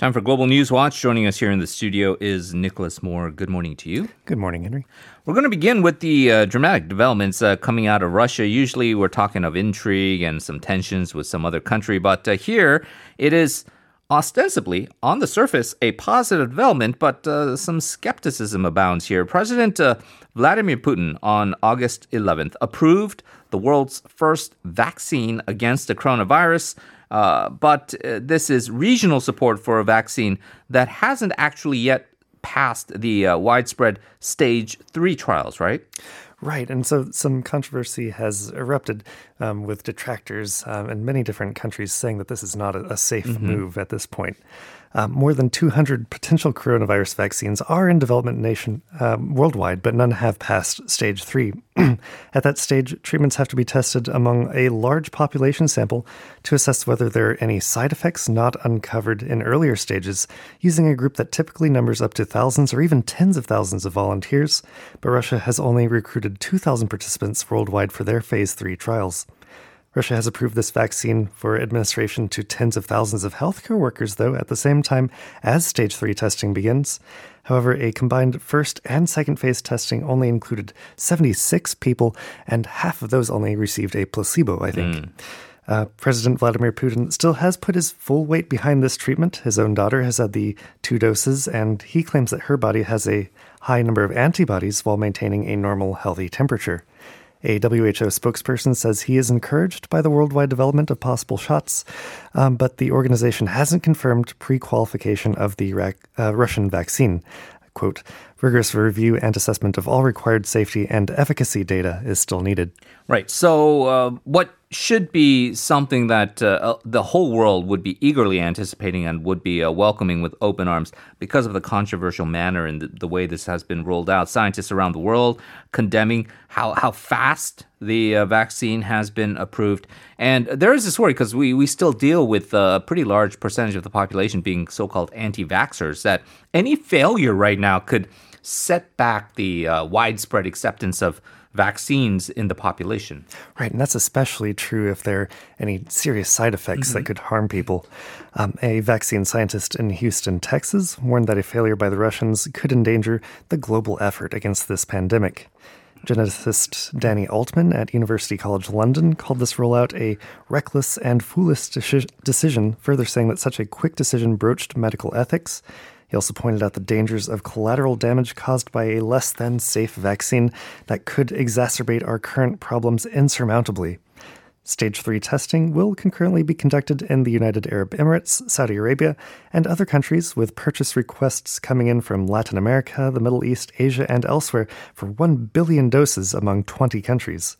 Time for Global News Watch. Joining us here in the studio is Nicholas Moore. Good morning to you. Good morning, Henry. We're going to begin with the uh, dramatic developments uh, coming out of Russia. Usually we're talking of intrigue and some tensions with some other country, but uh, here it is ostensibly, on the surface, a positive development, but uh, some skepticism abounds here. President uh, Vladimir Putin on August 11th approved the world's first vaccine against the coronavirus. Uh, but uh, this is regional support for a vaccine that hasn't actually yet passed the uh, widespread stage three trials, right? Right, and so some controversy has erupted um, with detractors um, in many different countries saying that this is not a, a safe mm-hmm. move at this point. Um, more than 200 potential coronavirus vaccines are in development nation um, worldwide, but none have passed stage three. At that stage, treatments have to be tested among a large population sample to assess whether there are any side effects not uncovered in earlier stages, using a group that typically numbers up to thousands or even tens of thousands of volunteers. But Russia has only recruited 2,000 participants worldwide for their phase three trials. Russia has approved this vaccine for administration to tens of thousands of healthcare workers, though, at the same time as stage three testing begins. However, a combined first and second phase testing only included 76 people, and half of those only received a placebo, I think. Mm. Uh, President Vladimir Putin still has put his full weight behind this treatment. His own daughter has had the two doses, and he claims that her body has a high number of antibodies while maintaining a normal, healthy temperature. A WHO spokesperson says he is encouraged by the worldwide development of possible shots, um, but the organization hasn't confirmed pre qualification of the uh, Russian vaccine. Quote, rigorous review and assessment of all required safety and efficacy data is still needed. Right. So, uh, what should be something that uh, uh, the whole world would be eagerly anticipating and would be uh, welcoming with open arms because of the controversial manner and the, the, way this has been rolled out. Scientists around the world condemning how, how fast the uh, vaccine has been approved. And there is this worry because we, we still deal with a pretty large percentage of the population being so called anti vaxxers that any failure right now could set back the uh, widespread acceptance of vaccines in the population. Right, and that's especially true if there are any serious side effects mm-hmm. that could harm people. Um, a vaccine scientist in Houston, Texas, warned that a failure by the Russians could endanger the global effort against this pandemic. Geneticist Danny Altmann at University College London called this rollout a reckless and foolish decision, further saying that such a quick decision broached medical ethics he also pointed out the dangers of collateral damage caused by a less than safe vaccine that could exacerbate our current problems insurmountably. Stage 3 testing will concurrently be conducted in the United Arab Emirates, Saudi Arabia, and other countries, with purchase requests coming in from Latin America, the Middle East, Asia, and elsewhere for 1 billion doses among 20 countries.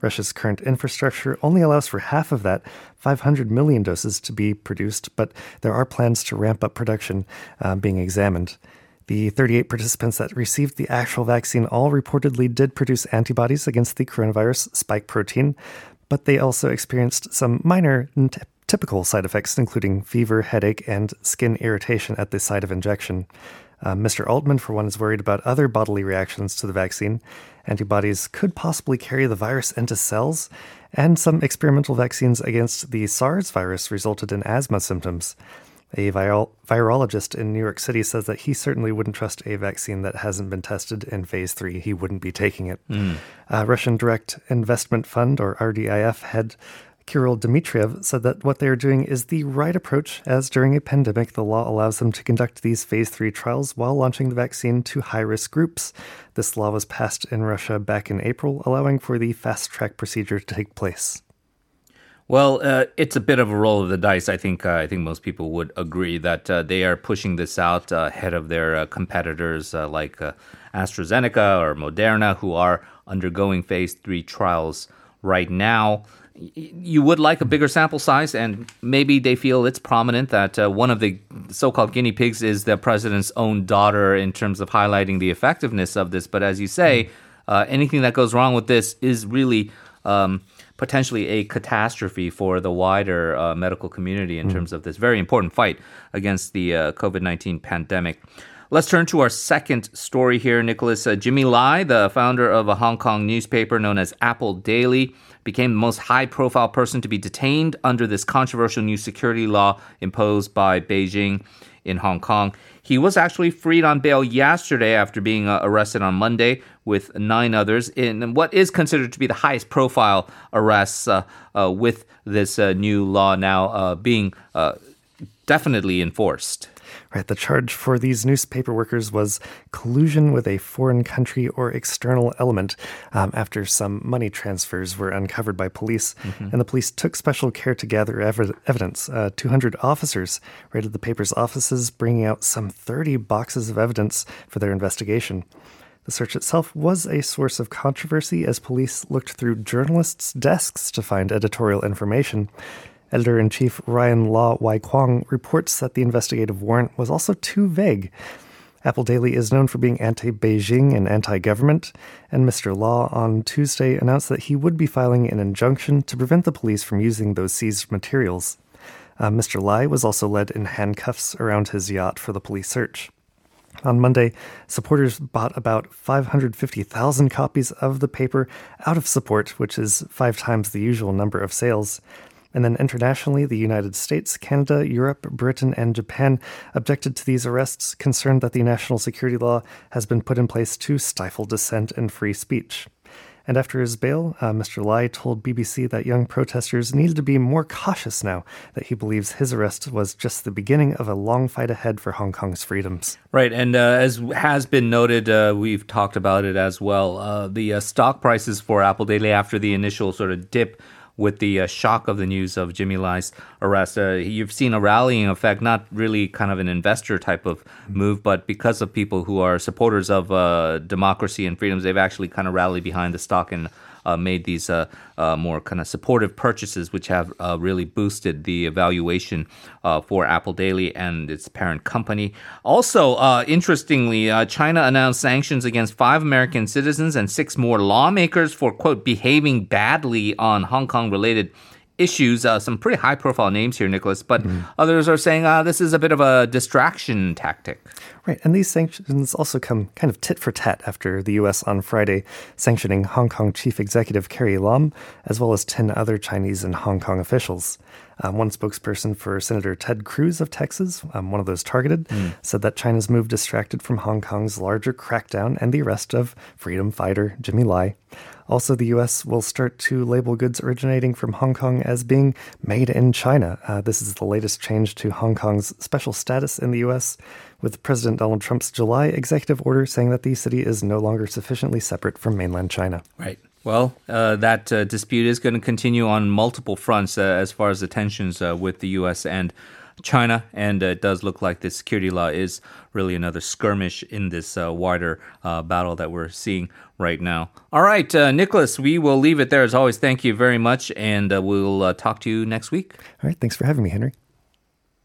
Russia's current infrastructure only allows for half of that, 500 million doses, to be produced, but there are plans to ramp up production uh, being examined. The 38 participants that received the actual vaccine all reportedly did produce antibodies against the coronavirus spike protein, but they also experienced some minor t- typical side effects, including fever, headache, and skin irritation at the site of injection. Uh, Mr. Altmann, for one, is worried about other bodily reactions to the vaccine. Antibodies could possibly carry the virus into cells, and some experimental vaccines against the SARS virus resulted in asthma symptoms. A virologist in New York City says that he certainly wouldn't trust a vaccine that hasn't been tested in phase three. He wouldn't be taking it. Mm. Uh, Russian Direct Investment Fund, or RDIF, head Kirill Dmitriev said that what they are doing is the right approach, as during a pandemic, the law allows them to conduct these phase three trials while launching the vaccine to high risk groups. This law was passed in Russia back in April, allowing for the fast track procedure to take place. Well, uh, it's a bit of a roll of the dice. I think uh, I think most people would agree that uh, they are pushing this out uh, ahead of their uh, competitors uh, like AstraZeneca or Moderna, who are undergoing phase three trials right now you would like a bigger sample size, and maybe they feel it's prominent that uh, one of the so-called guinea pigs is the president's own daughter in terms of highlighting the effectiveness of this. But as you say, uh, anything that goes wrong with this is really um, potentially a catastrophe for the wider uh, medical community in mm. terms of this very important fight against the uh, COVID nineteen pandemic. Let's turn to our second story here, Nicholas. Uh, Jimmy Lai, the founder of a Hong Kong newspaper known as Apple Daily, became the most high profile person to be detained under this controversial new security law imposed by Beijing. in Hong Kong. He was actually freed on bail yesterday after being uh, arrested on Monday with nine others in what is considered to be the highest profile arrests uh, uh, with this uh, new law now uh, being uh, definitely enforced. Right, the charge for these newspaper workers was collusion with a foreign country or external element um, after some money transfers were uncovered by police. Mm-hmm. And the police took special care to gather ev- evidence. Uh, 200 officers raided the paper's offices, bringing out some 30 boxes of evidence for their investigation. The search itself was a source of controversy as police looked through journalists' desks to find editorial information. Editor in chief Ryan Law Wai Kwong reports that the investigative warrant was also too vague. Apple Daily is known for being anti Beijing and anti government, and Mr. Law on Tuesday announced that he would be filing an injunction to prevent the police from using those seized materials. Uh, Mr. Lai was also led in handcuffs around his yacht for the police search. On Monday, supporters bought about 550,000 copies of the paper out of support, which is five times the usual number of sales. And then internationally, the United States, Canada, Europe, Britain, and Japan objected to these arrests, concerned that the national security law has been put in place to stifle dissent and free speech. And after his bail, uh, Mr. Lai told BBC that young protesters needed to be more cautious now, that he believes his arrest was just the beginning of a long fight ahead for Hong Kong's freedoms. Right. And uh, as has been noted, uh, we've talked about it as well. Uh, the uh, stock prices for Apple Daily after the initial sort of dip with the uh, shock of the news of Jimmy Lai's arrest. Uh, you've seen a rallying effect, not really kind of an investor type of move, but because of people who are supporters of uh, democracy and freedoms, they've actually kind of rallied behind the stock and made these uh, uh, more kind of supportive purchases, which have uh, really boosted the valuation uh, for Apple Daily and its parent company. Also, uh, interestingly, China announced sanctions against five American citizens and six more lawmakers for, quote, behaving badly on Hong Kong related issues. Uh, some pretty high profile names here, Nicholas, but mm-hmm. others are saying uh, this is a bit of a distraction tactic. Right. And these sanctions also come kind of tit for tat after the U.S. on Friday sanctioning Hong Kong Chief Executive Carrie Lam, as well as 10 other Chinese and Hong Kong officials. Um, one spokesperson for Senator Ted Cruz of Texas, um, one of those targeted, mm. said that China's move distracted from Hong Kong's larger crackdown and the arrest of freedom fighter Jimmy Lai. Also, the U.S. will start to label goods originating from Hong Kong as being made in China. Uh, this is the latest change to Hong Kong's special status in the U.S., with President Donald Trump's July executive order saying that the city is no longer sufficiently separate from mainland China. Right. Well, uh, that uh, dispute is going to continue on multiple fronts uh, as far as the tensions uh, with the U.S. and China, and uh, it does look like this security law is really another skirmish in this uh, wider battle that we're seeing right now. All right, Nicholas, we will leave it there as always. Thank you very much, and we'll talk to you next week. All right, thanks for having me, Henry.